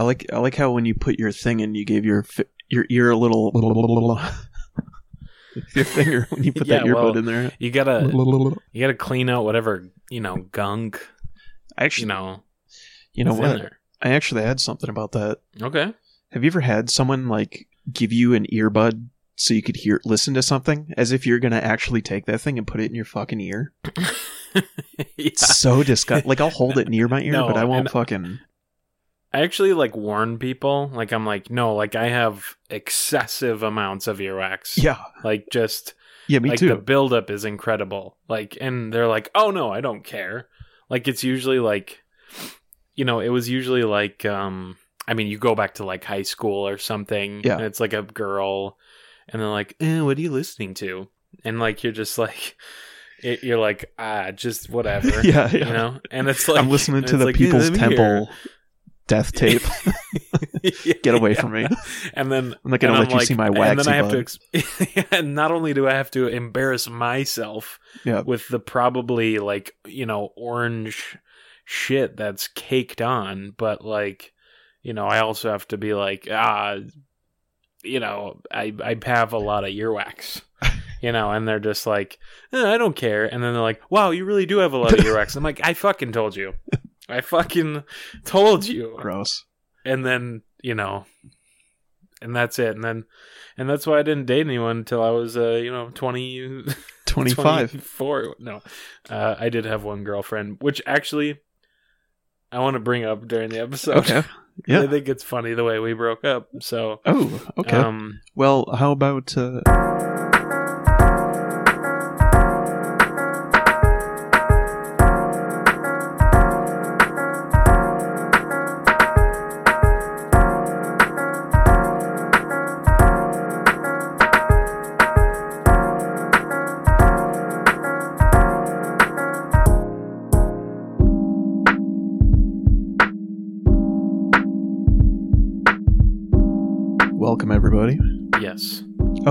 I like I like how when you put your thing in, you gave your fi- your ear a little your finger when you put that Yeah, earbud well, in there. You gotta you gotta clean out whatever you know gunk I actually, you know you know is in what? there. I actually had something about that. Okay. Have you ever had someone like give you an earbud so you could hear listen to something as if you're gonna actually take that thing and put it in your fucking ear? yeah. It's so disgusting. Like I'll hold it near my ear, No, but I won't and- fucking. I actually like warn people. Like I'm like, no, like I have excessive amounts of earwax. Yeah, Like just yeah, me like too. the buildup is incredible. Like and they're like, oh no, I don't care. Like it's usually like you know, it was usually like um I mean you go back to like high school or something. Yeah. And it's like a girl and they're like, eh, what are you listening to? And like you're just like it, you're like, ah, just whatever. yeah, yeah. You know? And it's like I'm listening to the like, People's hear. Temple death tape. Get away from me. And then I'm not gonna let I'm you see my And then I have bud. to. Ex- and not only do I have to embarrass myself Yeah. with the probably like you know orange shit that's caked on, but like you know I also have to be like ah, you know I I have a lot of earwax. You know, and they're just like, eh, I don't care. And then they're like, Wow, you really do have a lot of earwax. I'm like, I fucking told you. I fucking told you Gross. and then you know and that's it and then and that's why i didn't date anyone until i was uh you know 20 25. 24 no uh i did have one girlfriend which actually i want to bring up during the episode Okay. Yeah. i think it's funny the way we broke up so Oh, okay. um well, how about uh,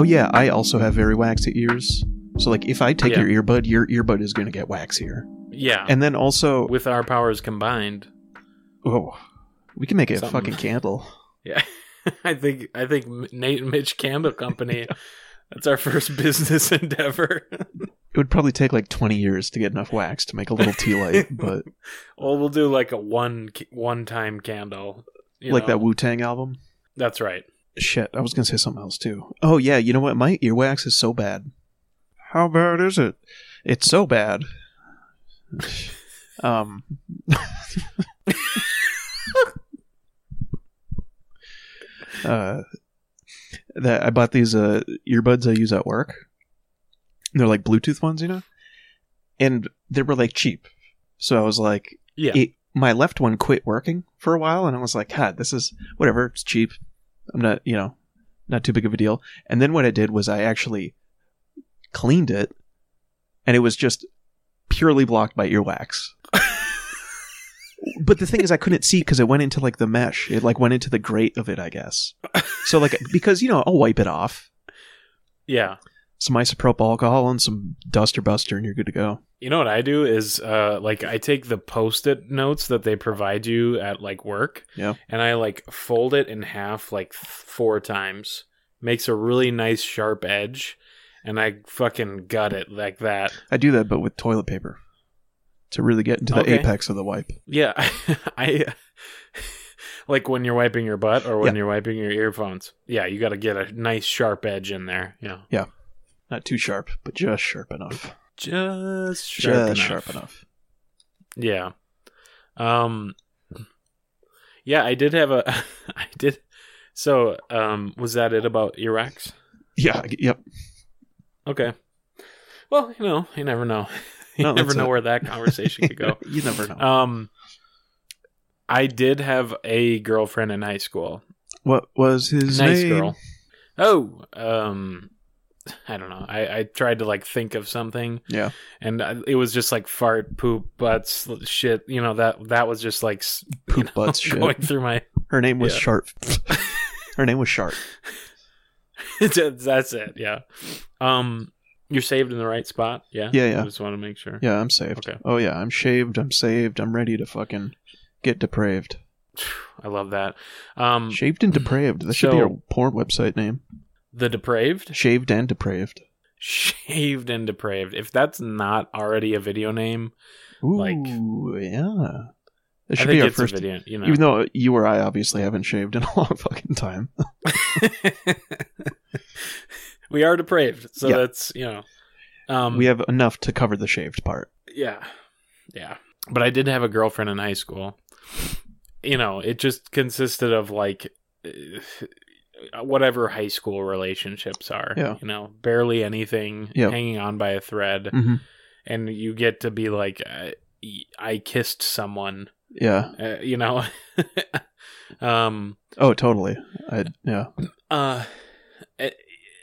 yeah, I also have very waxy ears. So like, if I take Yeah. your earbud, your earbud is going to get waxier. yeah And then also, with our powers combined oh, we can make a Something. fucking candle. yeah i think i think nate and mitch candle company that's our first business endeavor It would probably take like 20 years to get enough wax to make a little tea light, but Well, we'll do like a one one time candle, you like know. that Wu Tang album. That's right. Shit, I was gonna say something else too. Oh yeah, you know what? My earwax is so bad. How bad is it? It's so bad. um. uh, that I bought these uh earbuds I use at work. They're like Bluetooth ones, you know, and they were like cheap. So I was like, Yeah. it, my left one quit working for a while, and I was like, God, this is whatever. It's cheap. I'm not, you know, not too big of a deal. And then what I did was I actually cleaned it, and it was just purely blocked by earwax. but the thing is, I couldn't see because it went into like the mesh. It like went into the grate of it, I guess. So like because you know I'll wipe it off, yeah. Some isopropyl alcohol and some duster buster, and you're good to go. You know what I do is uh like I take the post-it notes that they provide you at like work Yeah. and I like fold it in half like th- four times. Makes a really nice sharp edge and I fucking gut it like that. I do that, but with toilet paper to really get into the Okay. apex of the wipe. Yeah. I like when you're wiping your butt or when Yeah. you're wiping your earphones. Yeah, you got to get a nice sharp edge in there. Yeah. Yeah. Not too sharp, but just sharp enough. Just sharp just enough. sharp enough. Yeah. Um Yeah, I did have a I did so um was that it about Iraq's? Yeah. Yep. Okay. Well, you know, you never know. You No, never know it. where that conversation could go. you never know. Um I did have a girlfriend in high school. what was his nice name? girl. Oh, um I don't know. I, I tried to like think of something, Yeah. and I- it was just like fart, poop, butts, shit. You know that that was just like you Poop know, butts shit. going through my Her name was Yeah. Sharp. Her name was Sharp. That's it. Yeah. Um, you're saved in the right spot. Yeah. Yeah, yeah. I just want to make sure. Yeah, I'm saved. Okay. Oh yeah, I'm shaved. I'm saved. I'm ready to fucking get depraved. I love that. Um, Shaved and depraved. That should be a porn website name. The depraved, Shaved and depraved. shaved and depraved. If that's not already a video name, Ooh, Like- yeah. That I should be our first. video. You know, Even though you or I obviously haven't shaved in a long fucking time. we are depraved, so Yeah. that's you know. Um, we have enough to cover the shaved part. Yeah. Yeah. But I did have a girlfriend in high school. You know, it just consisted of like whatever high school relationships are. Yeah. You know, barely anything, Yeah. hanging on by a thread. hmm And you get to be like, uh, I kissed someone, Yeah. uh, you know? um, Oh, totally. I yeah. uh,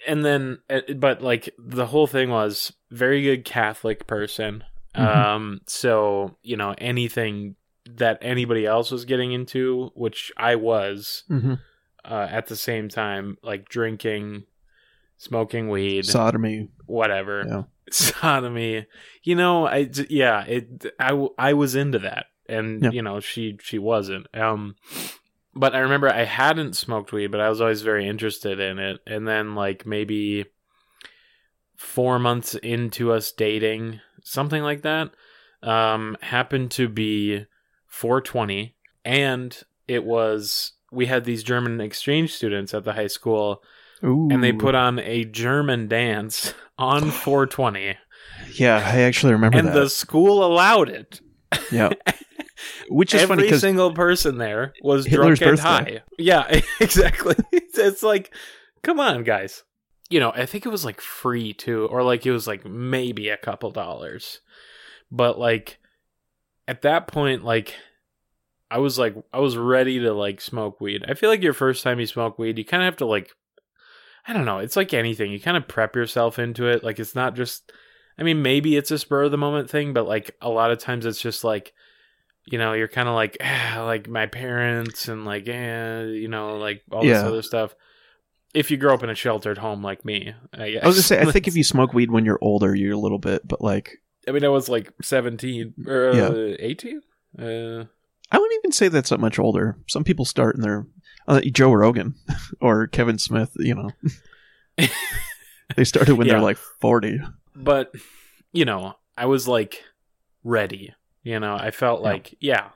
and then, uh, but like the whole thing was very good Catholic person. Mhm. Um, so you know anything that anybody else was getting into, which I was hmm uh, at the same time, like drinking, smoking weed, Sodomy. whatever, Yeah. sodomy. You know, I yeah, it. I I was into that, and Yeah. you know, she she wasn't. Um, but I remember I hadn't smoked weed, but I was always very interested in it. And then like maybe four months into us dating, something like that, um, happened to be 420, and it was we had these German exchange students at the high school, Ooh. and they put on a German dance on 420, Yeah, I actually remember and that. the school allowed it. yeah. Which is Every funny single person there was Hitler's drunk and birthday. high. Yeah, exactly. it's like, come on, guys. You know, I think it was like free too, or like it was like maybe a couple dollars. But like at that point, like I was like I was ready to like smoke weed. I feel like your first time you smoke weed, you kind of have to like I don't know. It's like anything. You kind of prep yourself into it. Like it's not just I mean, maybe it's a spur of the moment thing, but like a lot of times it's just like you know, you're kind of like ah, like my parents and like eh, you know, like all this Yeah. other stuff. If you grow up in a sheltered home like me, I guess. I was gonna say I think if you smoke weed when you're older, you're a little bit, but like I mean, I was like 17 or Yeah. uh, 18. Uh, I wouldn't even say that's that much older. Some people start in their uh, Joe Rogan or Kevin Smith. You know, they started when Yeah. they're like forty. but you know i was like ready you know i felt Yeah. like yeah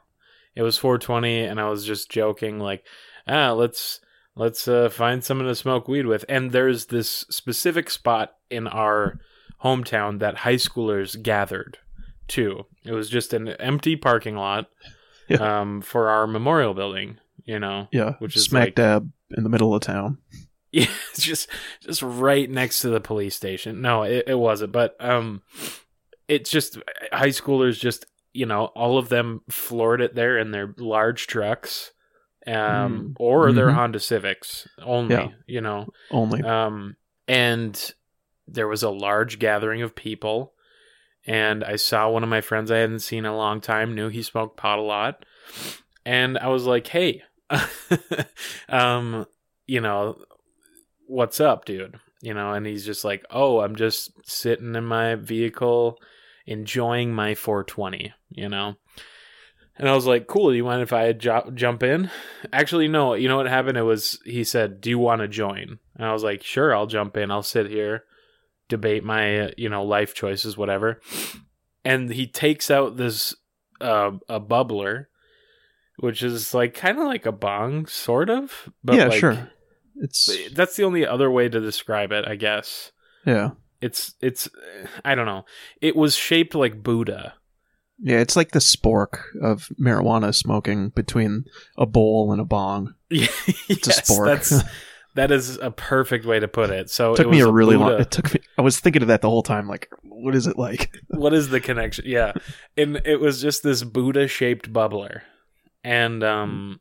it was 420 and i was just joking like ah let's let's uh, find someone to smoke weed with and there's this specific spot in our hometown that high schoolers gathered to it was just an empty parking lot Yeah. um, for our memorial building you know Yeah, Which is smack like- dab in the middle of town. Yeah, just just right next to the police station. No, it, it wasn't, but um, it's just high schoolers. Just you know, all of them floored it there in their large trucks, um, Mm. or their Mhm. Honda Civics only. Yeah. You know, Only. um, and there was a large gathering of people, and I saw one of my friends I hadn't seen in a long time. Knew he smoked pot a lot, and I was like, "Hey, um, you know, what's up, dude?" You know, and he's just like, "Oh, I'm just sitting in my vehicle, enjoying my 420." You know. And I was like, "Cool. Do you mind if I jump in?" Actually, no. You know what happened? It was he said, "Do you want to join?" And I was like, "Sure, I'll jump in. I'll sit here, debate my uh, you know life choices, whatever." And he takes out this uh, a bubbler, which is like kind of like a bong, sort of. But yeah, like, sure. It's That's the only other way to describe it, I guess. yeah, It's it's I don't know. It was shaped like Buddha. yeah. It's like the spork of marijuana smoking between a bowl and a bong. yes, a spork. that's that is a perfect way to put it. So It took it me a really long. Buddha. It took me. I was thinking of that the whole time. Like, what is it like? what is the connection? Yeah, and it was just this Buddha shaped bubbler, and um,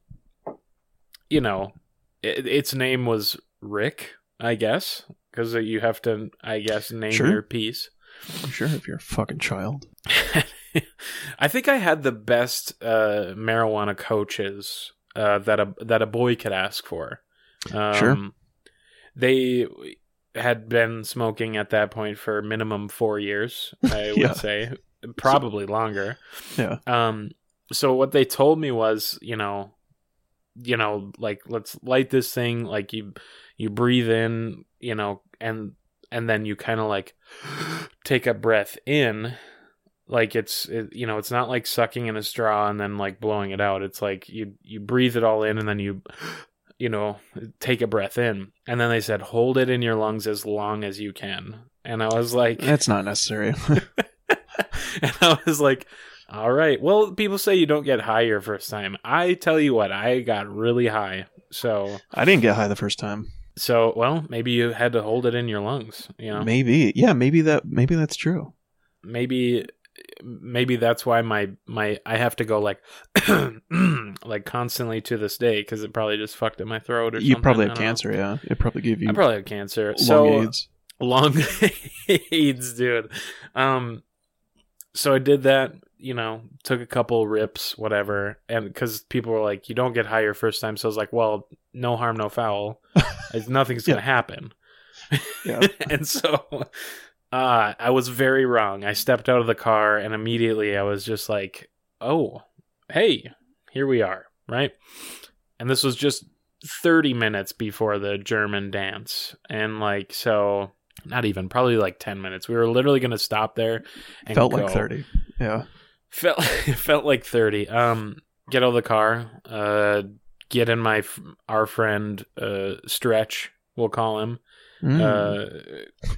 you know, it, its name was Rick, I guess, because you have to, I guess, name Sure. your piece. Sure, if you're a fucking child. I think I had the best uh, marijuana coaches uh, that a that a boy could ask for. Um, Sure. They had been smoking at that point for minimum four years. I Yeah. would say probably longer. Yeah. Um. So what they told me was, you know, you know, like let's light this thing. Like you, you breathe in, you know, and and then you kind of like take a breath in. Like it's, it, you know, it's not like sucking in a straw and then like blowing it out. It's like you you breathe it all in and then you, you know, take a breath in. And then they said hold it in your lungs as long as you can. And I was like, That's not necessary. and I was like, all right. Well, people say you don't get high your first time. I tell you what, I got really high. So, I didn't get high the first time. so well, maybe you had to hold it in your lungs. You know, Maybe, yeah, maybe that, maybe that's true. maybe, maybe that's why my my I have to go like, like constantly to this day because it probably just fucked up my throat or You something. probably have don't know. cancer, yeah. It probably gave you I probably have cancer. lung so AIDS. long AIDS, dude. Um, so I did that. You know, took a couple rips, whatever, and because people were like, "You don't get high your first time," so I was like, "Well, no harm, no foul. Nothing's gonna happen." Yeah. and so, uh, I was very wrong. I stepped out of the car, and immediately I was just like, "Oh, hey, here we are." Right, and this was just 30 minutes before the German dance. And like, so not even, probably like 10 minutes. We were literally going to stop there and Felt go. like 30. Yeah. Felt, felt like 30. Um, get out of the car, uh, get in my, our friend, uh, Stretch, we'll call him. Mm,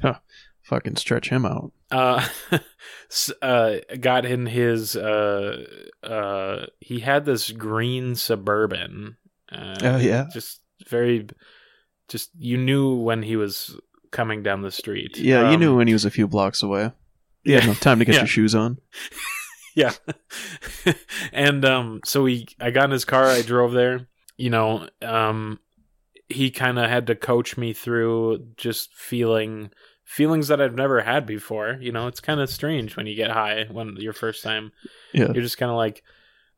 Uh, fucking stretch him out. uh, uh, got in his, uh, uh, he had this green suburban. Uh, Oh, yeah. just very just you knew when he was coming down the street Yeah, you Um, knew when he was a few blocks away. You Yeah. time to get Yeah. your shoes on. yeah and um so we i got in his car i drove there you know um he kind of had to coach me through just feeling feelings that i've never had before you know it's kind of strange when you get high when your first time Yeah. you're just kind of like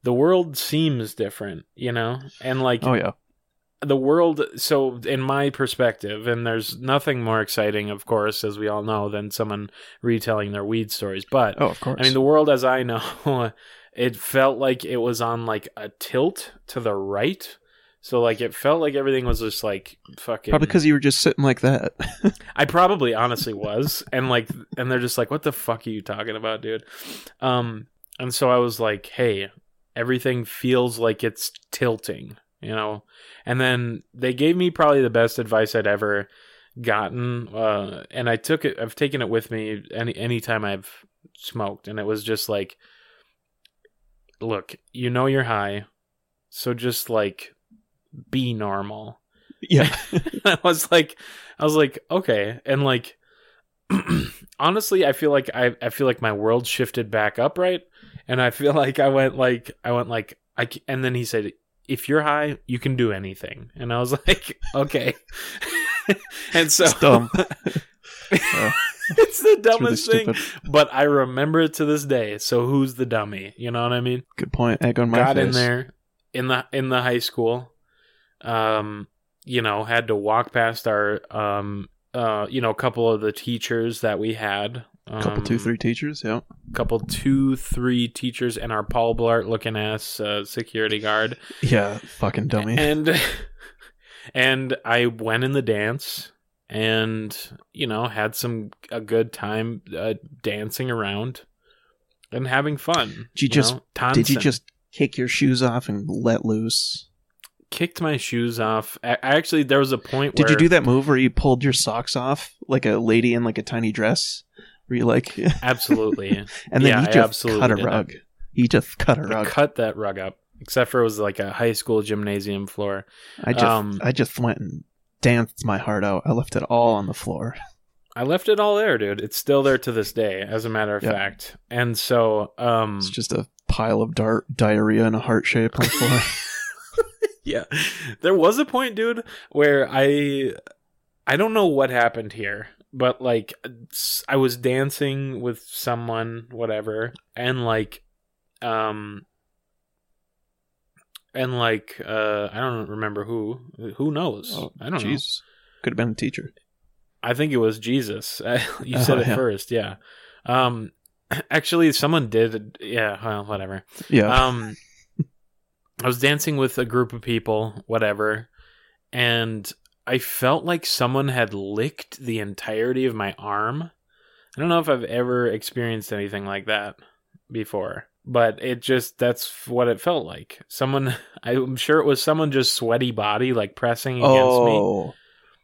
the world seems different you know and like Oh yeah. the world so in my perspective and there's nothing more exciting of course as we all know than someone retelling their weed stories but Oh, of course. i mean the world as i know it felt like it was on like a tilt to the right so like it felt like everything was just like fucking Probably because you were just sitting like that. I probably honestly was. And like and they're just like, What the fuck are you talking about, dude? Um and so I was like, Hey, everything feels like it's tilting, you know? And then they gave me probably the best advice I'd ever gotten. Uh and I took it I've taken it with me any any time I've smoked, and it was just like look, you know you're high, so just like be normal. yeah. I was like, I was like, okay, and like, honestly, I feel like I, I feel like my world shifted back up, right? And I feel like I went like, I went like, I and then he said, if you're high, you can do anything, and I was like, okay, and so It's dumb. it's the It's really dumbest thing, but I remember it to this day. So who's the dummy? You know what I mean? Good point. Egg on my got face. in there in the in the high school um you know had to walk past our um uh you know a couple of the teachers that we had um, Couple two, three teachers. Yeah. couple two three teachers and our paul blart looking ass uh, security guard Yeah. Fucking dummy. and and i went in the dance and you know had some a good time uh, dancing around and having fun Did you just- know? Did you just kick your shoes off and let loose? Kicked my shoes off. I, I actually there was a point Did where you do that move where you pulled your socks off like a lady in like a tiny dress? Were you like, absolutely? and then Yeah, I just cut a did rug. He just cut a rug. cut that rug up. Except for it was like a high school gymnasium floor. I just, um, I just went and danced my heart out. I left it all on the floor. I left it all there, dude. It's still there to this day, as a matter of Yeah. fact. And so, um, It's just a pile of dart diarrhea in a heart shape on the floor. yeah, there was a point, dude, where I, I don't know what happened here, but like, I was dancing with someone, whatever, and like, um, and like, uh, I don't remember who. Who knows? Oh, I don't know. Could have been a teacher. I think it was Jesus. you Oh, said it yeah. first, yeah. Um, actually, someone did. Yeah, well, whatever. Yeah. Um, I was dancing with a group of people, whatever, and I felt like someone had licked the entirety of my arm. I don't know if I've ever experienced anything like that before, but it just that's what it felt like. Someone, I'm sure it was someone just sweaty body like pressing against me, Oh.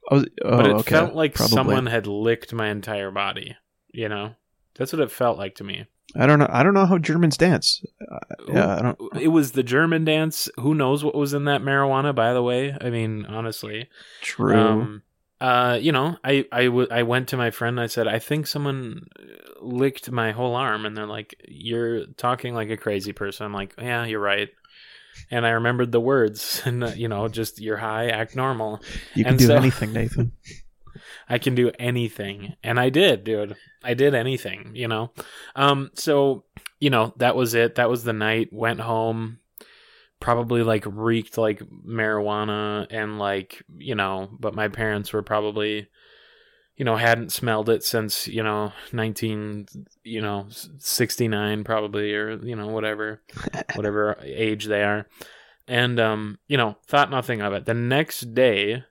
I was, oh, but it okay. felt like Probably. someone had licked my entire body. You know, that's what it felt like to me. I don't know. I don't know how Germans dance. Uh, yeah, I don't. It was the German dance. Who knows what was in that marijuana? By the way, I mean honestly. True. Um, uh, you know, I I, w- I went to my friend. And I said, I think someone licked my whole arm, and they're like, "You're talking like a crazy person." I'm like, "Yeah, you're right." And I remembered the words, and uh, you know, just you're high, act normal. you can and do so- anything, Nathan. I can do anything. And I did, dude. I did anything, you know? Um, so, you know, that was it. That was the night. Went home, probably like reeked like marijuana and like, you know, but my parents were probably, you know, hadn't smelled it since, you know, 19, you know, 69 probably, or, you know, whatever, whatever age they are. And, um, you know, thought nothing of it. The next day,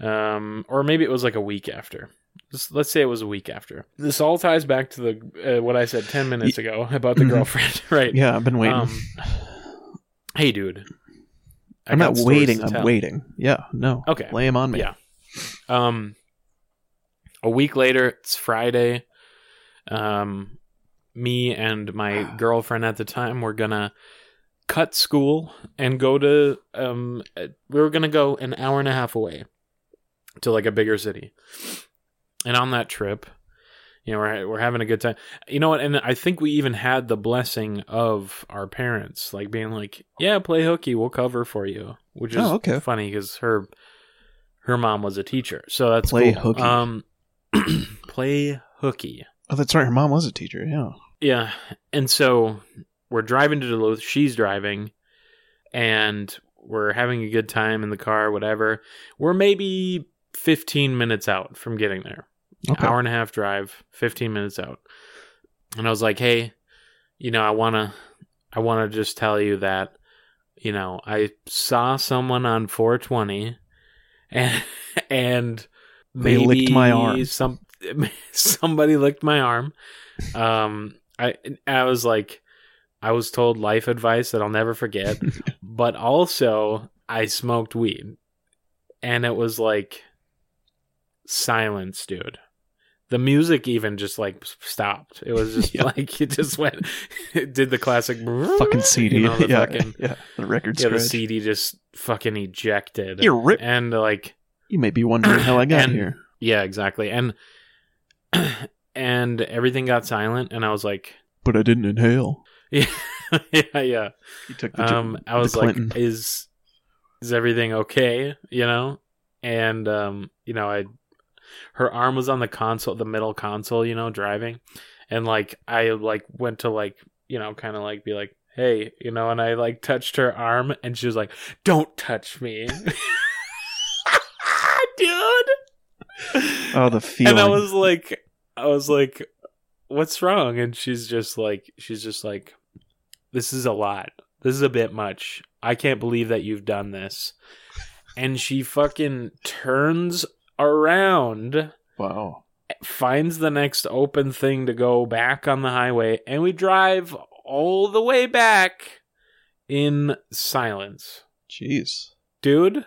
um, or maybe it was like a week after. Just, let's say it was a week after. This all ties back to the uh, what I said ten minutes ago about the Mhm. girlfriend, right? Yeah, I've been waiting. Um, hey, dude. I I'm not waiting. I'm tell. waiting. Yeah, no. Okay. Lay him on me. Yeah. Um, a week later, it's Friday. Um, me and my girlfriend at the time were gonna cut school and go to um, uh, we were gonna go an hour and a half away to like a bigger city. And on that trip, you know, we're we're having a good time. You know what? And I think we even had the blessing of our parents, like being like, "Yeah, play hooky, we'll cover for you," which is Oh, okay. funny because her her mom was a teacher, so that's Play cool. hooky. Um, play hooky. Oh, that's right. Her mom was a teacher. Yeah. Yeah, and so we're driving to Duluth. She's driving, and we're having a good time in the car. Whatever. We're maybe fifteen minutes out from getting there. Okay. Hour and a half drive, fifteen minutes out. And I was like, "Hey, you know, I wanna, I wanna just tell you that, you know, I saw someone on 420, and and They licked my arm. Some somebody licked my arm. Um, I I was like, I was told life advice that I'll never forget, but also I smoked weed, and it was like silence, dude. The music even just like stopped. It was just Yeah. like it just went. It did the classic fucking CD. You know, the yeah, fucking yeah. The record yeah, the. CD just fucking ejected. You're rip- and like You may be wondering how I got And- here. yeah, exactly. And and everything got silent, and I was like, But I didn't inhale. yeah, yeah, yeah. You took the, Um, I was like, is is everything okay? You know, and um, you know, I her arm was on the console, the middle console, you know, driving, and like I like went to like you know, kind of like be like, hey, you know, and I like touched her arm, and she was like, don't touch me, dude. oh, the feeling. And I was like, I was like, what's wrong? And she's just like, she's just like, this is a lot. This is a bit much. I can't believe that you've done this. And she fucking turns around, wow. finds the next open thing to go back on the highway, and we drive all the way back in silence. Jeez. Dude,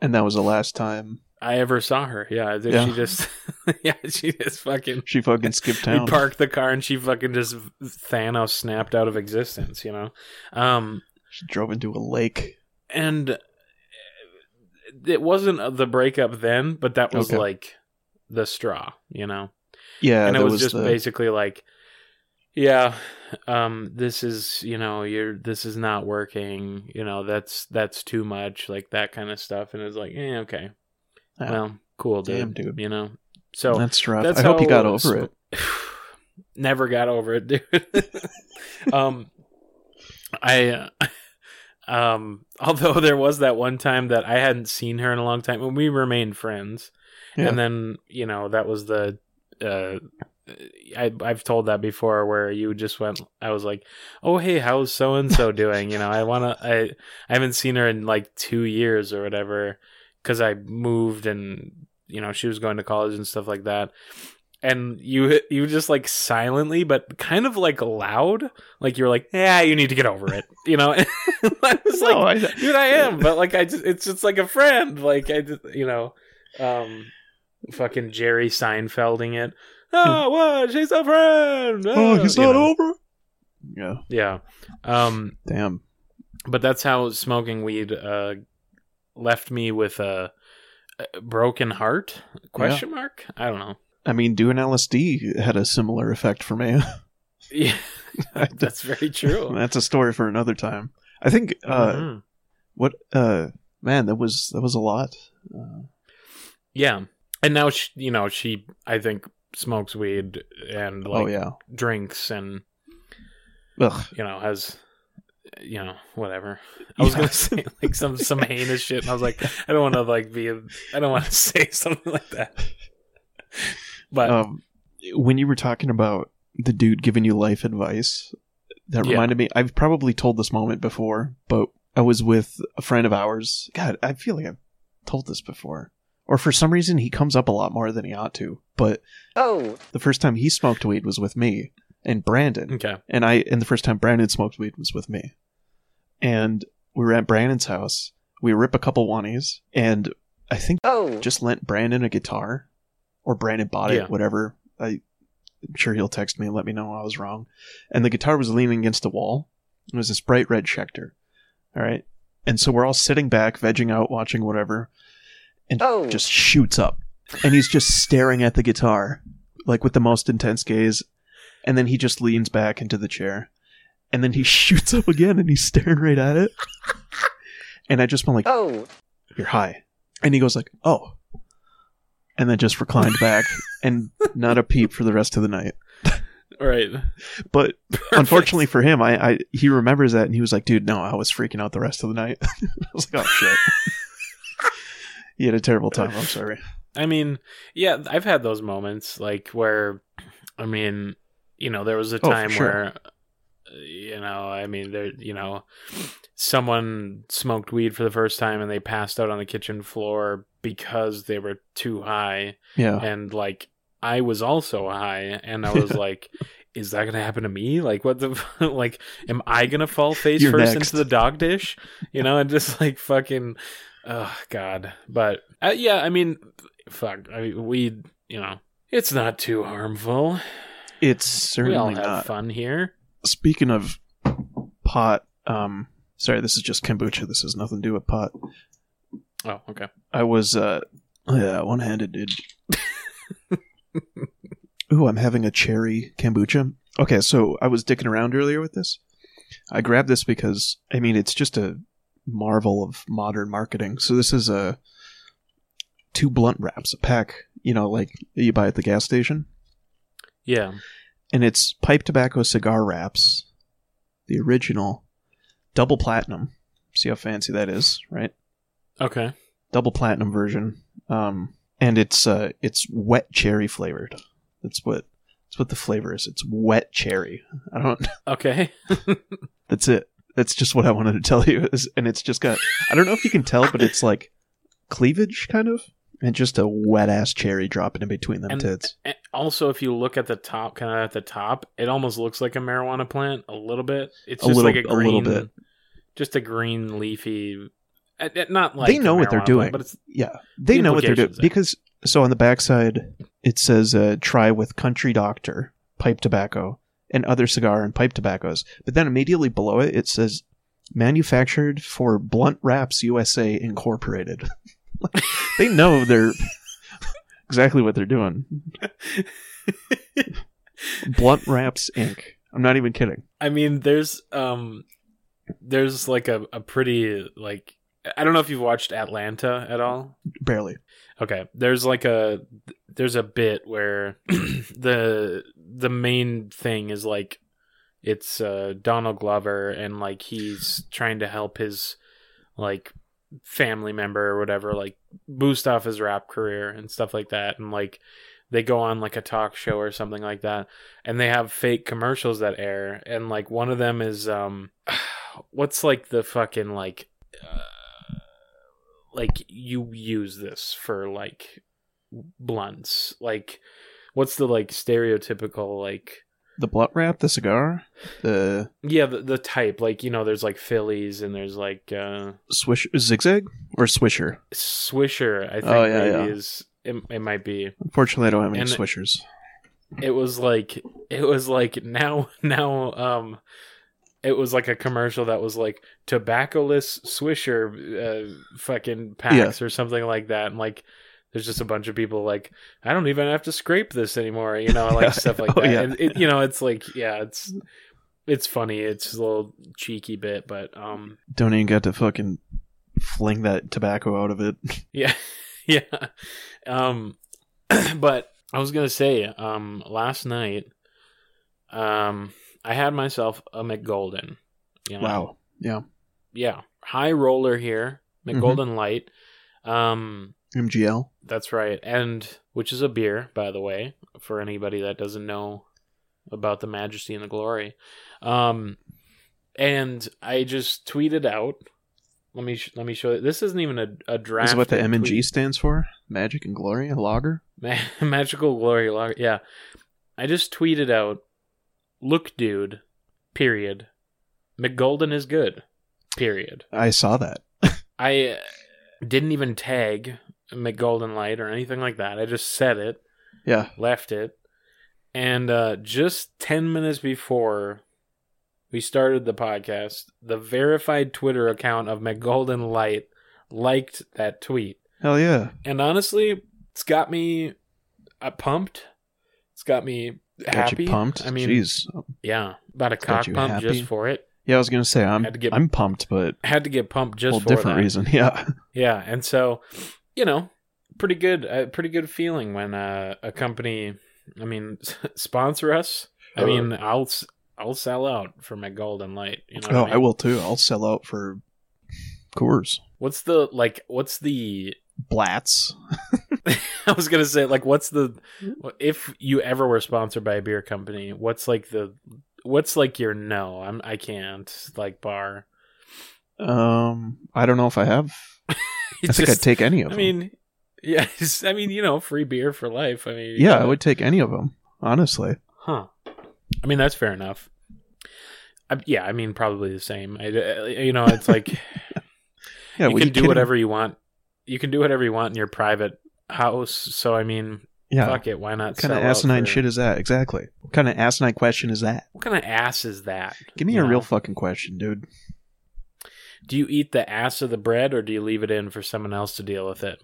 And that was the last time I ever saw her. Yeah, Yeah. she just, yeah, she just fucking she fucking skipped town. we parked the car and she fucking just Thanos snapped out of existence, you know. Um, She drove into a lake. and it wasn't the breakup then, but that was Okay. like the straw, you know. Yeah, and it that was, just the, basically like, yeah, um, this is you know you're this is not working, you know that's that's too much, like that kind of stuff, and it's like, eh, okay, Yeah, well, cool, dude, Damn, dude. you know. So that's rough. that's I hope you got over sm- it. Never got over it, dude. um, I, uh, um, although there was that one time that I hadn't seen her in a long time, and we remained friends, Yeah. and then you know that was the, uh, I I've told that before where you just went I was like, "Oh, hey, how's so and so doing?" You know, I want to I I haven't seen her in like 2 years or whatever cuz I moved and you know, she was going to college and stuff like that. And you you just like silently but kind of like loud, like you're like, "Yeah, you need to get over it." You know? I was like, No, I- dude, I am, but like I just it's just like a friend. Like I just you know, um fucking Jerry Seinfelding it. Oh, what? She's a friend. oh, Ah," he's not know. over. Yeah, Yeah. Um, damn. but that's how smoking weed uh left me with a, a broken heart? Question mark? I don't know. I mean, doing LSD had a similar effect for me. Yeah, that's very true. That's a story for another time. I think. Uh, Mhm. What? Uh, man, that was that was a lot. Uh, Yeah, and now she, you know, she I think smokes weed and like oh yeah. drinks and Ugh. you know has you know whatever. I was Yeah. gonna say like some some heinous shit, and I was like, I don't want to like be. A, I don't want to say something like that. But um, when you were talking about the dude giving you life advice, that Yeah. reminded me. I've probably told this moment before, but I was with a friend of ours. God, I feel like I've told this before, or for some reason he comes up a lot more than he ought to. But Oh, the first time he smoked weed was with me and Brandon, okay, and I. And the first time Brandon smoked weed was with me, and we were at Brandon's house. We rip a couple wannies, and I think oh, just lent Brandon a guitar, or Brandon bought it, Yeah. whatever. I, I'm sure he'll text me and let me know I was wrong. And the guitar was leaning against the wall. It was this bright red Schecter. All right. And so we're all sitting back, vegging out, watching whatever, and oh. just shoots up. And he's just staring at the guitar, like with the most intense gaze. And then he just leans back into the chair. And then he shoots up again and he's staring right at it. And I just went like, oh, you're high. And he goes like, oh. And then just reclined back and not a peep for the rest of the night. Right. But unfortunately for him, I, I he remembers that and he was like, dude, no, I was freaking out the rest of the night. I was like, oh shit. he had a terrible time. I'm sorry. I mean, yeah, I've had those moments like where, I mean, you know, there was a Oh, time sure. where, you know, I mean, there, you know, someone smoked weed for the first time and they passed out on the kitchen floor because they were too high, Yeah. and like I was also high, and I was like. Is that gonna happen to me? Like, what the like? Am I gonna fall face You're first next. into the dog dish? You know, and just like fucking, oh god. But uh, yeah, I mean, fuck. I mean, weed. You know, it's not too harmful. It's we all certainly have not. fun here. Speaking of pot, um sorry, this is just kombucha. This has nothing to do with pot. Oh, okay. I was uh yeah, one handed dude. Ooh, I'm having a cherry kombucha. Okay, so I was dicking around earlier with this. I grabbed this because I mean it's just a marvel of modern marketing. So this is a two blunt wraps, a pack, you know, like you buy at the gas station. Yeah. And it's pipe tobacco cigar wraps. The original double platinum. See how fancy that is, right? Okay. double platinum version. Um, and it's uh, it's wet cherry flavored. That's what that's what the flavor is. It's wet cherry. I don't. Okay. That's it. That's just what I wanted to tell you. Is, and it's just got. I don't know if you can tell, but it's like cleavage kind of, and just a wet ass cherry dropping in between them And- tits. And also, if you look at the top, kind of at the top, it almost looks like a marijuana plant a little bit. It's A just little- like a a little green, bit. just a green leafy. uh, uh, Not like They know what they're doing. plant, but it's Yeah, they The know what they're doing because so on the backside it says uh, try with Country Doctor pipe tobacco and other cigar and pipe tobaccos, but then immediately below it it says manufactured for Blunt Wraps USA Incorporated. they know they're exactly what they're doing. Blunt Wraps Inc. I'm not even kidding. I mean, there's um, there's like a a pretty like I don't know if you've watched Atlanta at all. Barely. Okay, there's like a there's a bit where the the main thing is like it's uh Donald Glover and like he's trying to help his like family member or whatever like boost off his rap career and stuff like that. And like they go on like a talk show or something like that. And they have fake commercials that air. And like one of them is um what's like the fucking like uh, like you use this for like blunts. Like what's the like stereotypical like The blunt wrap, the cigar, the yeah the, the type like you know there's like phillies and there's like uh swish zigzag or swisher. swisher i think Oh, yeah, maybe yeah. is it, it might be Unfortunately, I don't have any And- swishers. it was like it was like now now um it was like a commercial that was like tobaccoless swisher uh, fucking packs or something like that and like there's just a bunch of people like i don't even have to scrape this anymore you know like stuff like Oh, that yeah. and it, you know it's like yeah it's it's funny it's a little cheeky bit but um Don't even get to fucking fling that tobacco out of it. Yeah, yeah. Um, but I was gonna say, um, last night, um, I had myself a Mich Golden. You know? Wow. Yeah. Yeah, high roller here, Mm-hmm. Mich Golden Light. Um, MGL. that's right, and which is a beer, by the way, for anybody that doesn't know about the majesty and the glory. Um, and I just tweeted out. Let me sh- let me show you. This isn't even a, a draft. Is what the M and G stands for? Magic and Glory, a lager. Ma- Magical Glory Lager. Yeah. I just tweeted out, look, dude, period. Mich Golden is good, period. I saw that. I didn't even tag Mich Golden Light or anything like that. I just said it, Yeah. left it. And uh, just 10 minutes before we started the podcast, the verified Twitter account of Mich Golden Light liked that tweet. Hell yeah. And honestly, it's got me uh, pumped. It's got me Got happy. you pumped. I mean, Jeez. yeah, about a got cock pump happy. just for it. Yeah, I was gonna say I'm Had to get- I'm pumped, but Had to get pumped just whole for different that. reason. Yeah. Yeah, and so, you know, pretty good, uh, pretty good feeling when uh, a company, I mean, sponsor us. I Uh. mean, I'll s- I'll sell out for my Golden Light. You know, oh, I, mean? I will too. I'll sell out for Coors, What's the like? What's the? Blatz. I was gonna say like, what's the? If you ever were sponsored by a beer company, what's like the? What's like your no? I'm I can't like bar. Um, I don't know if I have. I think I'd take any of them. I mean, yeah, I mean, you know, free beer for life. I mean, yeah, I would take any of them. Honestly. Huh. I mean, that's fair enough. I, yeah, I mean, probably the same. I, uh, you know, it's like Yeah, you can you do whatever you want. You can do whatever you want in your private house. So, I mean, Yeah. fuck it. Why not? What kind of asinine for- shit is that? Exactly. What kind of asinine question is that? What kind of ass is that? Give me You a real fucking question, dude. Do you eat the ass of the bread, or do you leave it in for someone else to deal with it?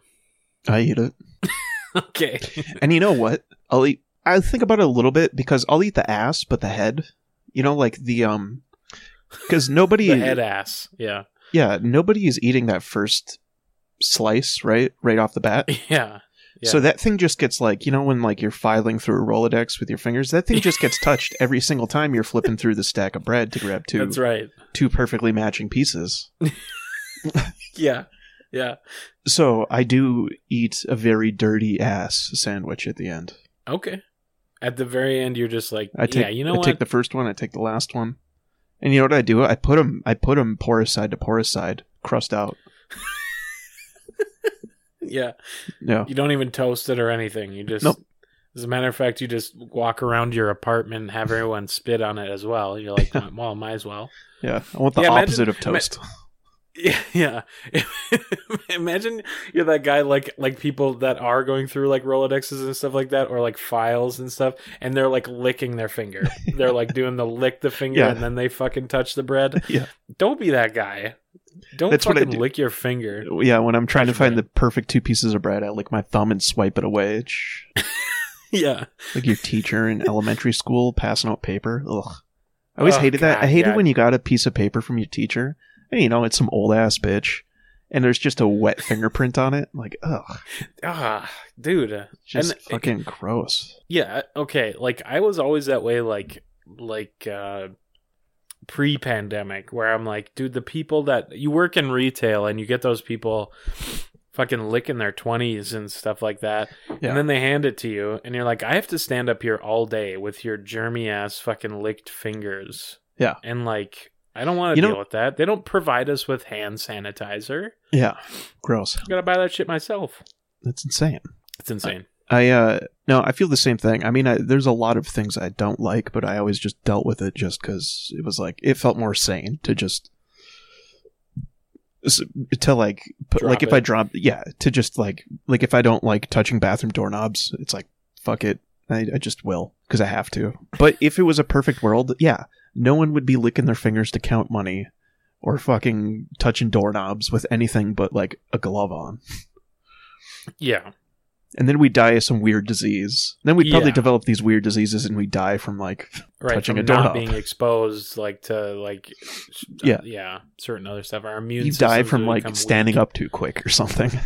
I eat it. okay. And you know what? I'll eat. I think about it a little bit because I'll eat the ass, but the head. You know, like the um, because nobody. the head ass. Yeah. Yeah, nobody is eating that first slice right, right off the bat. Yeah. Yeah. So that thing just gets like you know when like you're filing through a Rolodex with your fingers. That thing just gets touched every single time you're flipping through the stack of bread to grab two That's right. two perfectly matching pieces. Yeah. Yeah. So I do eat a very dirty ass sandwich at the end. Okay. At the very end, you're just like, I take yeah, you know I what? take the first one, I take the last one, and you know what I do? I put them I put them porous side to porous side, crust out. Yeah. Yeah, You don't even toast it or anything. You just, Nope. as a matter of fact, you just walk around your apartment and have everyone spit on it as well. You're like, well, might as well. yeah. I want the Yeah, imagine- opposite of ima- toast. Yeah, yeah. Imagine you're that guy like like people that are going through like Rolodexes and stuff like that, or like files and stuff, and they're like licking their finger. They're like doing the lick the finger, Yeah. and then they fucking touch the bread. yeah, Don't be that guy. Don't That's what I fucking do. lick your finger. yeah. When I'm trying to find the perfect two pieces of bread, I lick my thumb and swipe it away. It's Yeah. like your teacher in elementary school passing out paper. Ugh. I always Oh, hated that. I God, hated yeah. when you got a piece of paper from your teacher, and you know it's some old ass bitch, and there's just a wet fingerprint on it. Like, ugh, Ah, dude. just And- fucking gross. Yeah, okay. Like I was always that way like like uh pre-pandemic where I'm like, dude, the people that you work in retail and you get those people fucking licking their 20s and stuff like that. Yeah. And then they hand it to you, and you're like, I have to stand up here all day with your germy ass fucking licked fingers. Yeah. And like, I don't want to You know- deal with that. They don't provide us with hand sanitizer. Yeah. Gross. I gotta buy that shit myself. That's insane. It's insane. I uh no, I feel the same thing. I mean, I, there's a lot of things I don't like, but I always just dealt with it just because it was like it felt more sane to just to like put, like if I drop yeah to just like like if I don't like touching bathroom doorknobs, it's like fuck it, I, I just will because I have to. But if it was a perfect world, yeah, no one would be licking their fingers to count money or fucking touching doorknobs with anything but like a glove on Yeah. And then we die of some weird disease. Then we'd probably Yeah. develop these weird diseases, and we die from like Right. Touching from a doorknob. not being exposed like to like uh, Yeah. yeah, certain other stuff. Our immune system. you die from like standing weak. up too quick or something.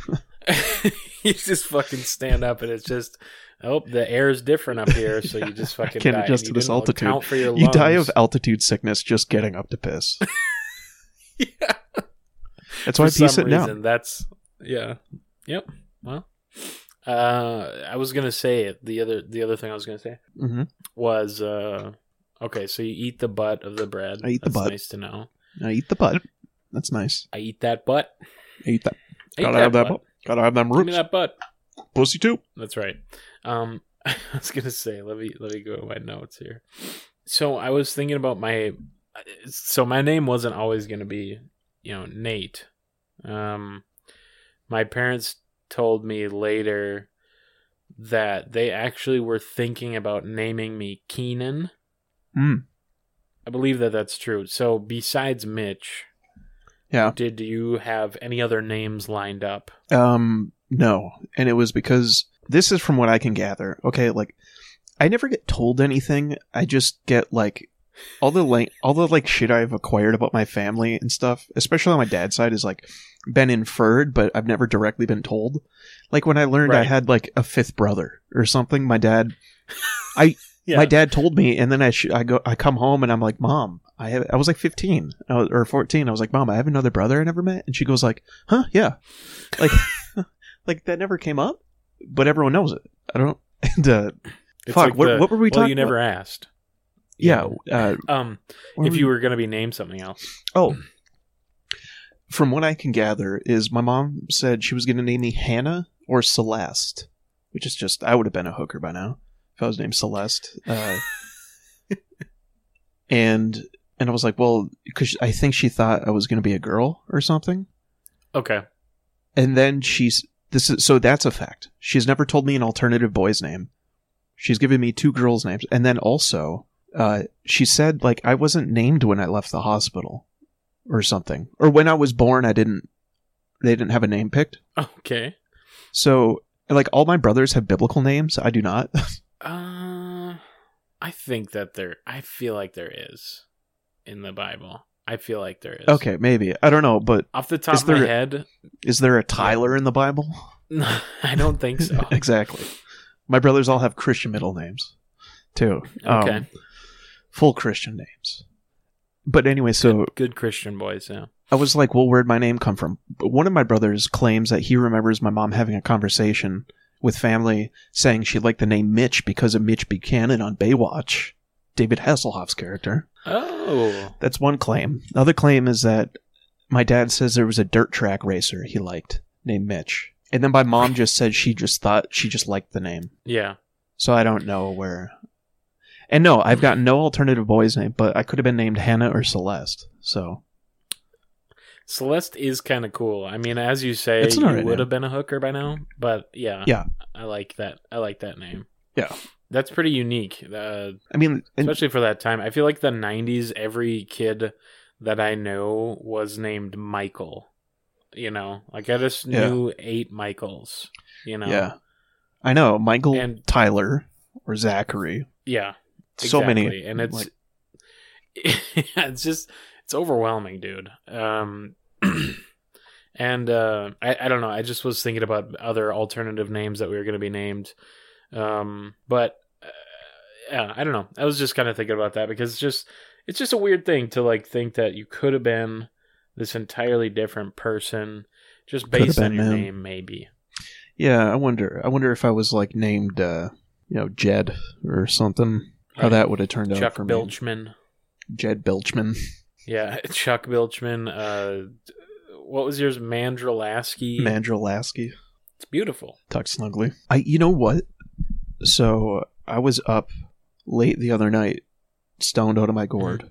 you just fucking stand up and it's just oh the air is different up here, so you just fucking can't die. adjust to this altitude. For your you die of altitude sickness just getting up to piss. yeah. That's why I for sit reason, down. That's yeah. Yep. Well, uh, I was gonna say it. The other the other thing I was gonna say hmm was uh, okay. So you eat the butt of the bread. I eat the butt. Nice to know. I eat the butt. That's nice. I eat that butt. I eat that. I Gotta have that butt. Gotta have them Give me that butt. Pussy too. That's right. Um, I was gonna say, let me let me go to my notes here. So I was thinking about my, so my name wasn't always gonna be, you know, Nate. Um, my parents told me later that they actually were thinking about naming me Keenan. Mm. I believe that that's true. So besides Mitch, Yeah. did you have any other names lined up? Um, no. And it was because this is from what I can gather. Okay, like I never get told anything. I just get like all the like all the like shit I've acquired about my family and stuff, especially on my dad's side, is like been inferred, but I've never directly been told. Like when I learned I had like a fifth brother or something, my dad Yeah. my dad told me, and then I sh- I go I come home and I'm like, Mom, I have I was like 15 I was- or 14. I was like, Mom, I have another brother I never met, and she goes like, Huh? Yeah, like like that never came up, but everyone knows it. I don't. And, uh, fuck, what- what were we well, talking you never asked. Yeah. Uh, Um, if you were going to be named something else. oh, from what I can gather, is my mom said she was going to name me Hannah or Celeste, which is just I would have been a hooker by now if I was named Celeste. Uh, and and I was like, well, because I think she thought I was going to be a girl or something. Okay. And then she's this is so that's a fact. She's never told me an alternative boy's name. She's given me two girls' names, and then also, uh, she said like I wasn't named when I left the hospital, or something, or when I was born, I didn't. They didn't have a name picked. Okay. So like all my brothers have biblical names. I do not. Uh, I think that there. I feel like there is in the Bible. I feel like there is. okay, maybe I don't know, but Off the top of my there- head, is there a Tyler in the Bible? I don't think so. exactly. My brothers all have Christian middle names, too. Um, Okay. Full Christian names. But anyway, so Good Christian boys. Yeah. I was like, well, where'd my name come from? But one of my brothers claims that he remembers my mom having a conversation with family saying she liked the name Mitch because of Mitch Buchanan on Baywatch, David Hasselhoff's character. Oh. That's one claim. The other claim is that my dad says there was a dirt track racer he liked named Mitch. And then my mom just said she just thought she just liked the name. Yeah. So I don't know where. And no, I've got no alternative boy's name, but I could have been named Hannah or Celeste. So Celeste is kind of cool. I mean, as you say, you alright would name. have been a hooker by now. But yeah. Yeah. I like that. I like that name. Yeah. That's pretty unique. Uh, I mean, and- especially for that time. I feel like the '90s, every kid that I know was named Michael. You know, like I just Yeah. knew eight Michaels. You know, Yeah. I know. Michael And- Tyler or Zachary. yeah, So many. and it's like- it's just it's overwhelming, dude. Um, and uh, I I don't know. I just was thinking about other alternative names that we were going to be named, um, but uh, yeah, I don't know. I was just kind of thinking about that because it's just it's just a weird thing to like think that you could have been this entirely different person Just based on your man. name, maybe. Yeah, I wonder. I wonder if I was like named, uh, you know, Jed or something. How Right. that would have turned out Chuck for me. Bilchman. Jed Bilchman. Yeah, Chuck Bilchman. Uh, what was yours? Mandrelaski. Mandrelaski. it's beautiful. Tuck snugly. I. You know what? So I was up late the other night, stoned out of my gourd,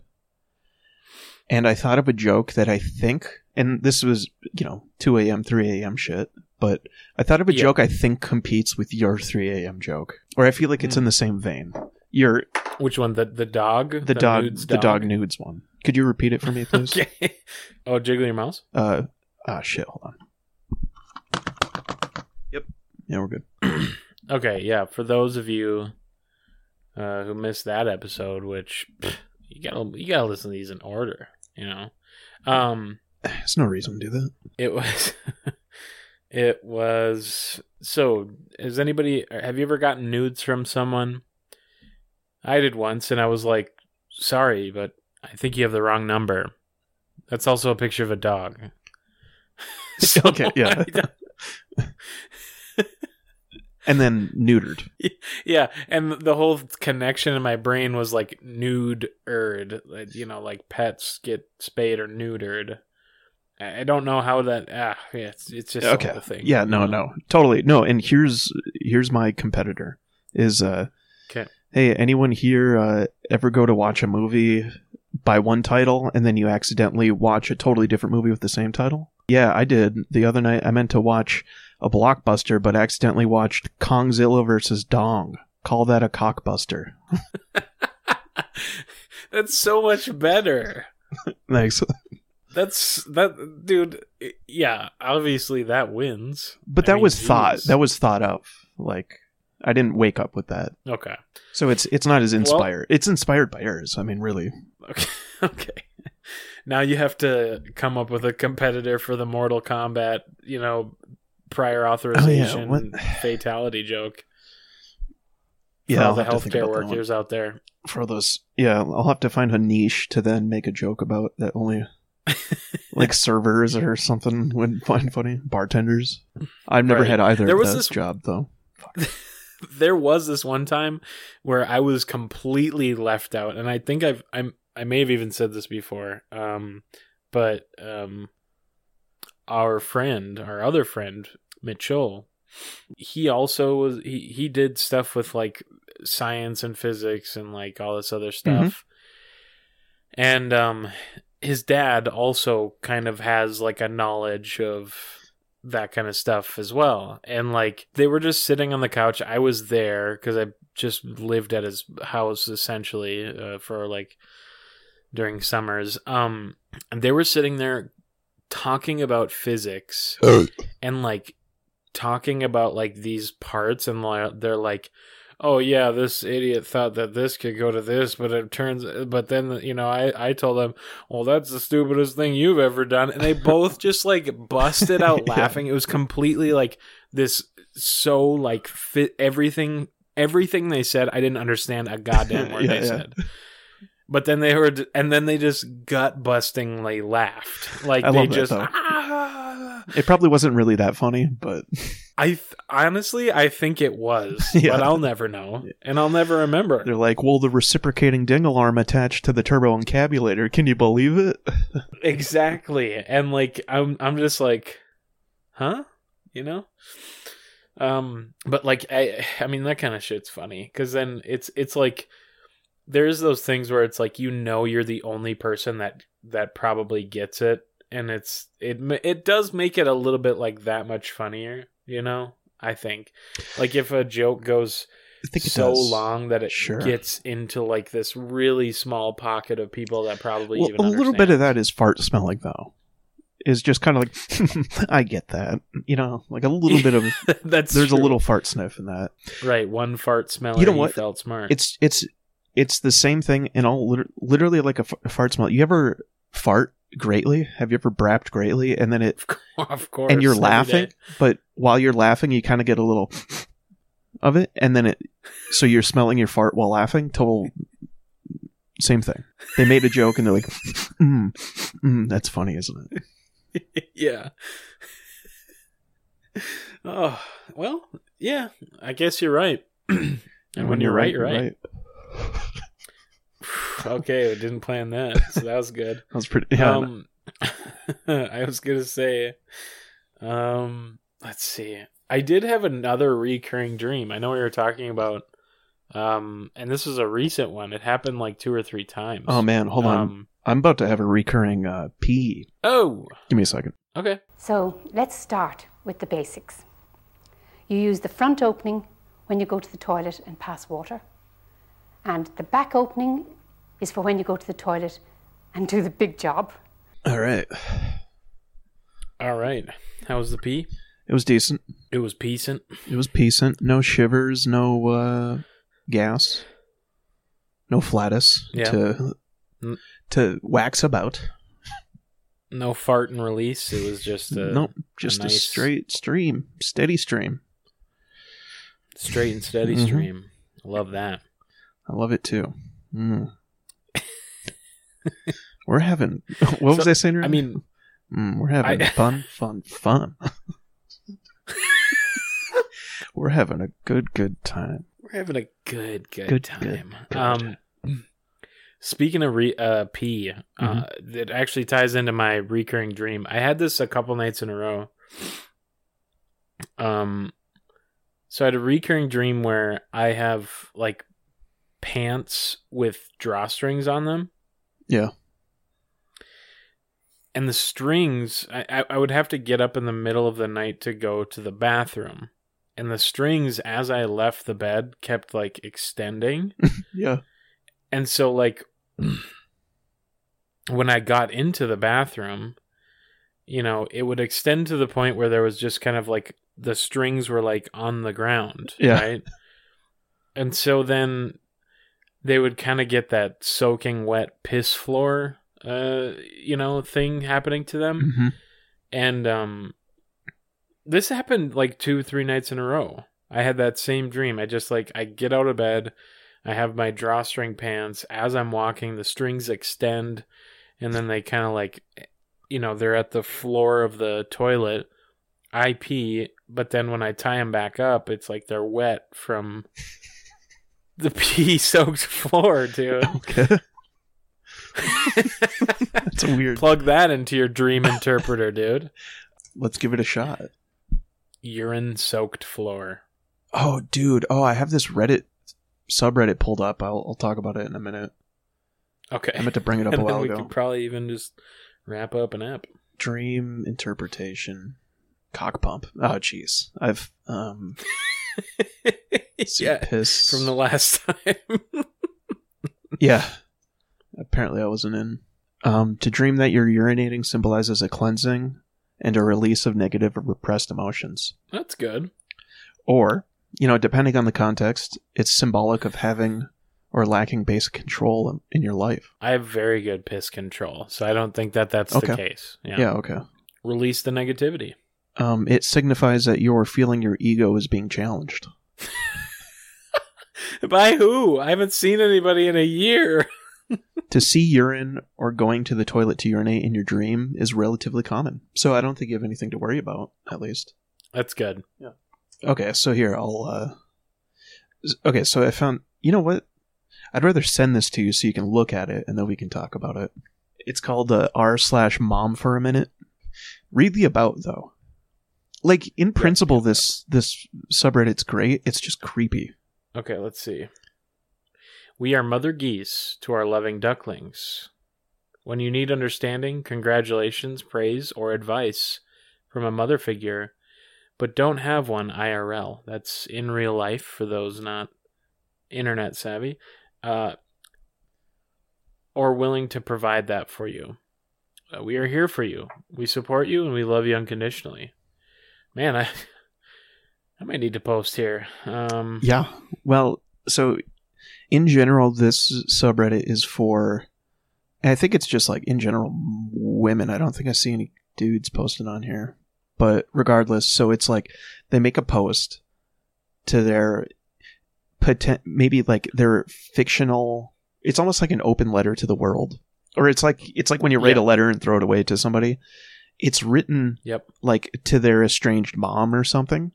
and I thought of a joke that I think, and this was you know two a.m., three a.m. shit, but I thought of a Yeah. joke I think competes with your three a.m. joke, or I feel like it's in the same vein. Your Which one? The the dog. the, dog, nudes the dog nudes one. Could you repeat it for me, please? Okay. oh, jiggle your mouse. Uh, ah, shit. Hold on. Yep. Yeah, we're good. Okay, yeah. For those of you uh, who missed that episode, which pff, you gotta you gotta listen to these in order, you know. Um, There's no reason to do that. it was it was so. Has anybody? Have you ever gotten nudes from someone? I did once, and I was like, "Sorry, but I think you have the wrong number." That's also a picture of a dog. So, Okay, yeah. And then neutered. yeah, and the whole connection in my brain was like nude erd, like, you know, like pets get spayed or neutered. I don't know how that. Ah, yeah, it's it's just okay. the thing. Yeah, no, no, totally no. And here's here's my competitor. Is uh. Hey, anyone here uh, ever go to watch a movie by one title and then you accidentally watch a totally different movie with the same title? Yeah, I did the other night. I meant to watch a blockbuster, but accidentally watched Kongzilla versus Dong. Call that a cockbuster. That's so much better. Thanks. That's that, dude. Yeah, obviously that wins. But I that mean, was thought. That was thought of. Like I didn't wake up with that. Okay. So it's it's not as Well- inspired. it's inspired by yours. I mean, really. Okay. Okay. Now you have to come up with a competitor for the Mortal Kombat, you know, prior oh, authorization Oh, what- fatality joke. For Yeah, all I'll the healthcare about that one. workers out there. for those. Yeah, I'll have to find a niche to then make a joke about that only like servers or something would find funny. Bartenders. I've never Right. had either There of was this- job though. there was this one time where I was completely left out, and I think I've I'm I may have even said this before. Um, but um, our friend, our other friend Mitchell, he also was he he did stuff with like science and physics and like all this other stuff, and um, his dad also kind of has like a knowledge of that kind of stuff as well. And like they were just sitting on the couch. I was there because I just lived at his house essentially uh, for like during summers. Um, and they were sitting there talking about physics and like talking about like these parts, and they're like. Oh yeah, this idiot thought that this could go to this, but it turns. But then you know, I I told them, well, that's the stupidest thing you've ever done. And they both just like busted out Yeah. laughing. It was completely like this so like fit everything everything they said. I didn't understand a goddamn word Yeah, they yeah. said. But then they heard, and then they just gut bustingly laughed. Like I they love that, just. though. "Ah." It probably wasn't really that funny, but I th- honestly, I think it was, Yeah. but I'll never know, and I'll never remember. they're like, "Well, the reciprocating dingle arm attached to the turbo encabulator. Can you believe it?" exactly and like i'm i'm just like huh you know um but like i i mean that kind of shit's funny because then it's it's like there's those things where it's like you know you're the only person that that probably gets it and it's it it does make it a little bit like that much funnier you know i think like if a joke goes so does. long that it Sure. gets into like this really small pocket of people that probably Well, even a little bit of that is fart smelling though. Is just kind of like I get that, you know, like a little bit of That's there's a little fart sniff in that. right. One fart smell. You know what? felt smart. It's it's it's the same thing in all liter- literally like a, f- a fart smell. You ever fart greatly? Have you ever brapped greatly and then it of course. and you're laughing, day. but while you're laughing, you kind of get a little of it, and then it so you're smelling your fart while laughing. Total same thing. They made a joke and they're like, mm, mm, "That's funny, isn't it?" yeah. oh well, yeah. I guess you're right. and when, you're, right, you're right. okay, I didn't plan that, so that was good. That was pretty. Yeah, Um, I was gonna say, um, let's see. I did have another recurring dream. I know we were talking about, um, and this was a recent one. It happened like two or three times. oh man, hold on. Um, I'm about to have a recurring uh, pee. oh, Give me a second. okay. So let's start with the basics. You use the front opening when you go to the toilet and pass water, and the back opening is for when you go to the toilet and do the big job. All right, All right. How was the pee? it was decent. It was decent. It was decent. No shivers. No uh, gas. No flatus Yeah. to Mm. to wax about. No fart and release. It was just a nope, just a, nice- straight stream, steady stream. straight and steady Mhm. stream. Love that. I love it too. Mm. we're having. What was So, I saying? I mean, Mm, we're having I- fun, fun, fun. we're having a good, good time. we're having a good, good, Good, time. good, good. Um, speaking of re- uh, pee, uh, Mm-hmm. it actually ties into my recurring dream. I had this a couple nights in a row. Um, so I had a recurring dream where I have like pants with drawstrings on them. Yeah. and the strings I, I would have to get up in the middle of the night to go to the bathroom and the strings as i left the bed kept like extending Yeah. and so like when i got into the bathroom you know it would extend to the point where there was just kind of like the strings were like on the ground Yeah. right and so then they would kind of get that soaking wet piss floor uh you know thing happening to them. Hmm and um this happened like two three nights in a row. I had that same dream. I just like i get out of bed i have my drawstring pants as i'm walking the strings extend and then they kind of like you know they're at the floor of the toilet. I pee but then when i tie them back up it's like they're wet from the pee soaked floor dude Okay. That's a weird. plug that into your dream interpreter dude Let's give it a shot. urine soaked floor Oh, dude. Oh, I have this Reddit subreddit pulled up. I'll, I'll talk about it in a minute. Okay. I meant to bring it up a while we ago. could probably even just wrap up an app. Dream interpretation. Cock pump. Oh, jeez. I've um yeah, piss from the last time. Yeah. Apparently I wasn't in. Um, to dream that you're urinating symbolizes a cleansing and a release of negative or repressed emotions. That's good. Or, you know, depending on the context, it's symbolic of having or lacking basic control in, in your life. I have very good piss control, so I don't think that that's Okay. the case. Yeah. Yeah, okay. Release the negativity. Um, it signifies that you're feeling your ego is being challenged. By who? I haven't seen anybody in a year. To see urine or going to the toilet to urinate in your dream is relatively common. So I don't think you have anything to worry about, at least. That's good. Yeah. Okay, so here I'll. uh Okay, so I found. You know what? I'd rather send this to you so you can look at it and then we can talk about it. It's called uh, r slash mom for a minute. Read the about though. Like in principle, this this subreddit's great. It's just creepy. Okay, let's see. We are mother geese to our loving ducklings. When you need understanding, congratulations, praise, or advice from a mother figure, but don't have one IRL, that's in real life for those not internet savvy, uh, or willing to provide that for you. Uh, we are here for you. We support you and we love you unconditionally. Man, I I might need to post here. Um, Yeah. Well, so in general, this subreddit is for. I think it's just like in general women. I don't think I see any dudes posting on here. But regardless, so it's like they make a post to their poten- maybe like their fictional. It's almost like an open letter to the world, or it's like it's like when you write Yeah. a letter and throw it away to somebody. it's written Yep. like to their estranged mom or something.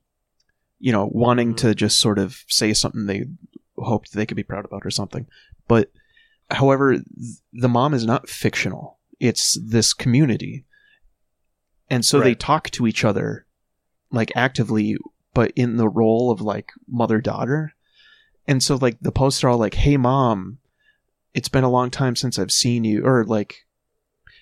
You know, wanting to mm-hmm. just sort of say something they hoped they could be proud about or something. But however, th- the mom is not fictional. It's this community. And so they talk to each other like actively but in the role of like mother daughter. And so like the posts are all like, "Hey mom, it's been a long time since I've seen you," or like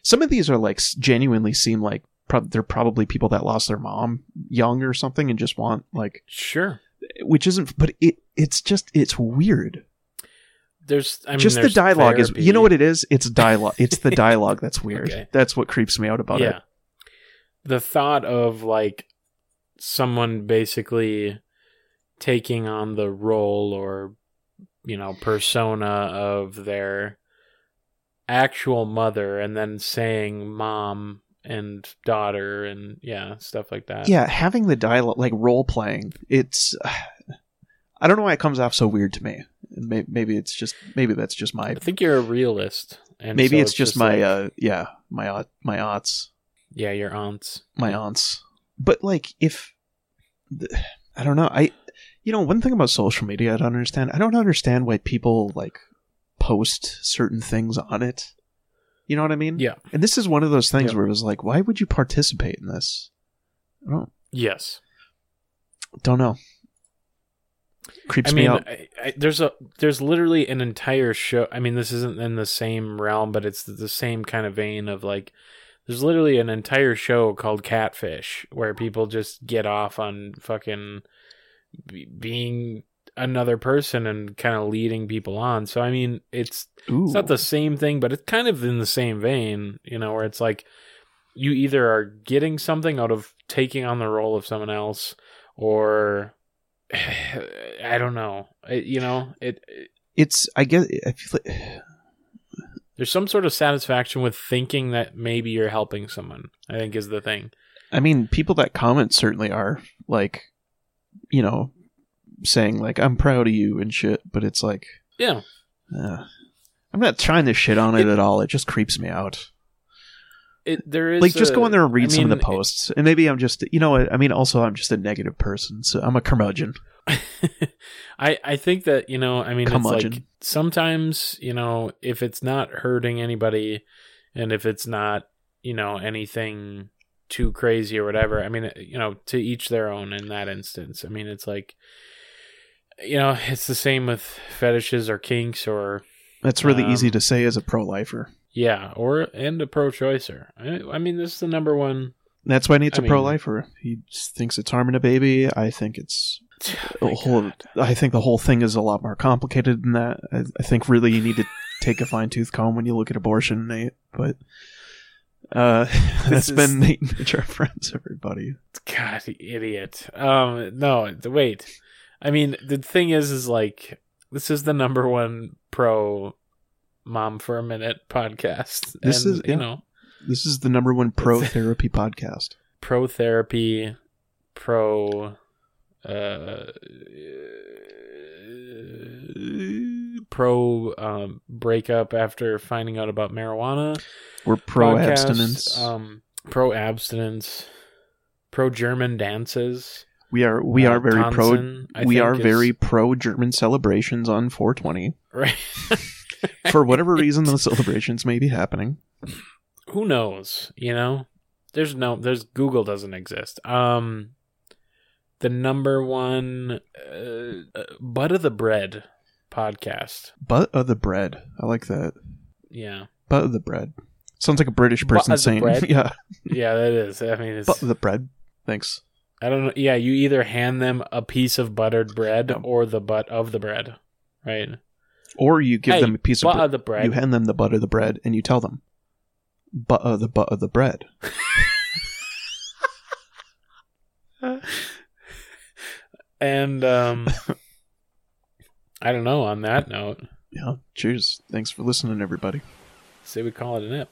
some of these are like genuinely seem like prob- they're probably people that lost their mom young or something and just want like Sure. which isn't but it it's just it's weird. There's I mean, just the there's dialogue is you know what it is? It's dialogue. it's the dialogue that's weird. Okay. That's what creeps me out about yeah. it. The thought of like someone basically taking on the role or you know persona of their actual mother and then saying mom and daughter and yeah stuff like that Yeah, having the dialogue like role playing, it's I don't know why it comes off so weird to me. Maybe, maybe it's just maybe that's just my i think you're a realist and maybe so it's, just, my like- uh yeah my aunt my aunts yeah your aunts my aunts. But like if I don't know I you know one thing about social media I don't understand I don't understand why people like post certain things on it. You know what I mean? yeah And this is one of those things Yeah. where it was like, why would you participate in this? I don't yes don't know. Creeps I me mean, out. I, I, there's a there's literally an entire show. I mean, this isn't in the same realm, but it's the same kind of vein of like. There's literally an entire show called Catfish where people just get off on fucking be- being another person and kind of leading people on. So I mean, it's Ooh. it's not the same thing, but it's kind of in the same vein, you know, where it's like you either are getting something out of taking on the role of someone else, or I don't know, It- you know, it, it it's I get I feel like there's some sort of satisfaction with thinking that maybe you're helping someone. I think is the thing. I mean people that comment certainly are like you know saying like I'm proud of you and shit, but it's like Yeah, uh, I'm not trying to shit on it, It- at all. It just creeps me out. it there is Like just a- go in there and read I some of the posts. And maybe I'm just you know what I mean also I'm just a negative person, so I'm a curmudgeon. I I think that you know I mean it's like sometimes you know if it's not hurting anybody and if it's not you know anything too crazy or whatever I mean you know to each their own in that instance I mean it's like you know it's the same with fetishes or kinks or That's really easy Um, to say as a pro lifer. yeah or and a pro-choicer I, I mean this is the number one That's why Nate's I a pro lifer. He thinks it's harming a baby. I think it's Oh whole. God. I think the whole thing is a lot more complicated than that. I, I think really you need to take a fine tooth comb when you look at abortion, Nate. But uh, that's is- been Nate and Mitch, our friends, everybody. God, idiot. Um, no, wait. I mean, the thing is, is like this is the number one pro mom for a minute podcast. This and, is- you yeah. know This is the number one pro therapy podcast. pro therapy, pro uh, pro um breakup after finding out about marijuana. We're pro podcast, abstinence. Um, pro abstinence. Pro German dances. We are we uh, are very pro. I We are is- very pro German celebrations on 420. right. For whatever reason, those celebrations may be happening. who knows you know there's no there's google doesn't exist um the number one uh, uh, butt of the bread podcast Butt of the bread. I like that. yeah Butt of the bread. Sounds like a British person saying? "Yeah, yeah that is i mean it's butt of the bread." Thanks. I don't know yeah you either hand them a piece of buttered bread No. or the butt of the bread right Or you give Hey, them a piece of butt bread. of the bread You hand them the butt of the bread, and you tell them, "Butt of the butt of the bread." and um i don't know on that note Yeah. Cheers. Thanks for listening, everybody. say we call it a nip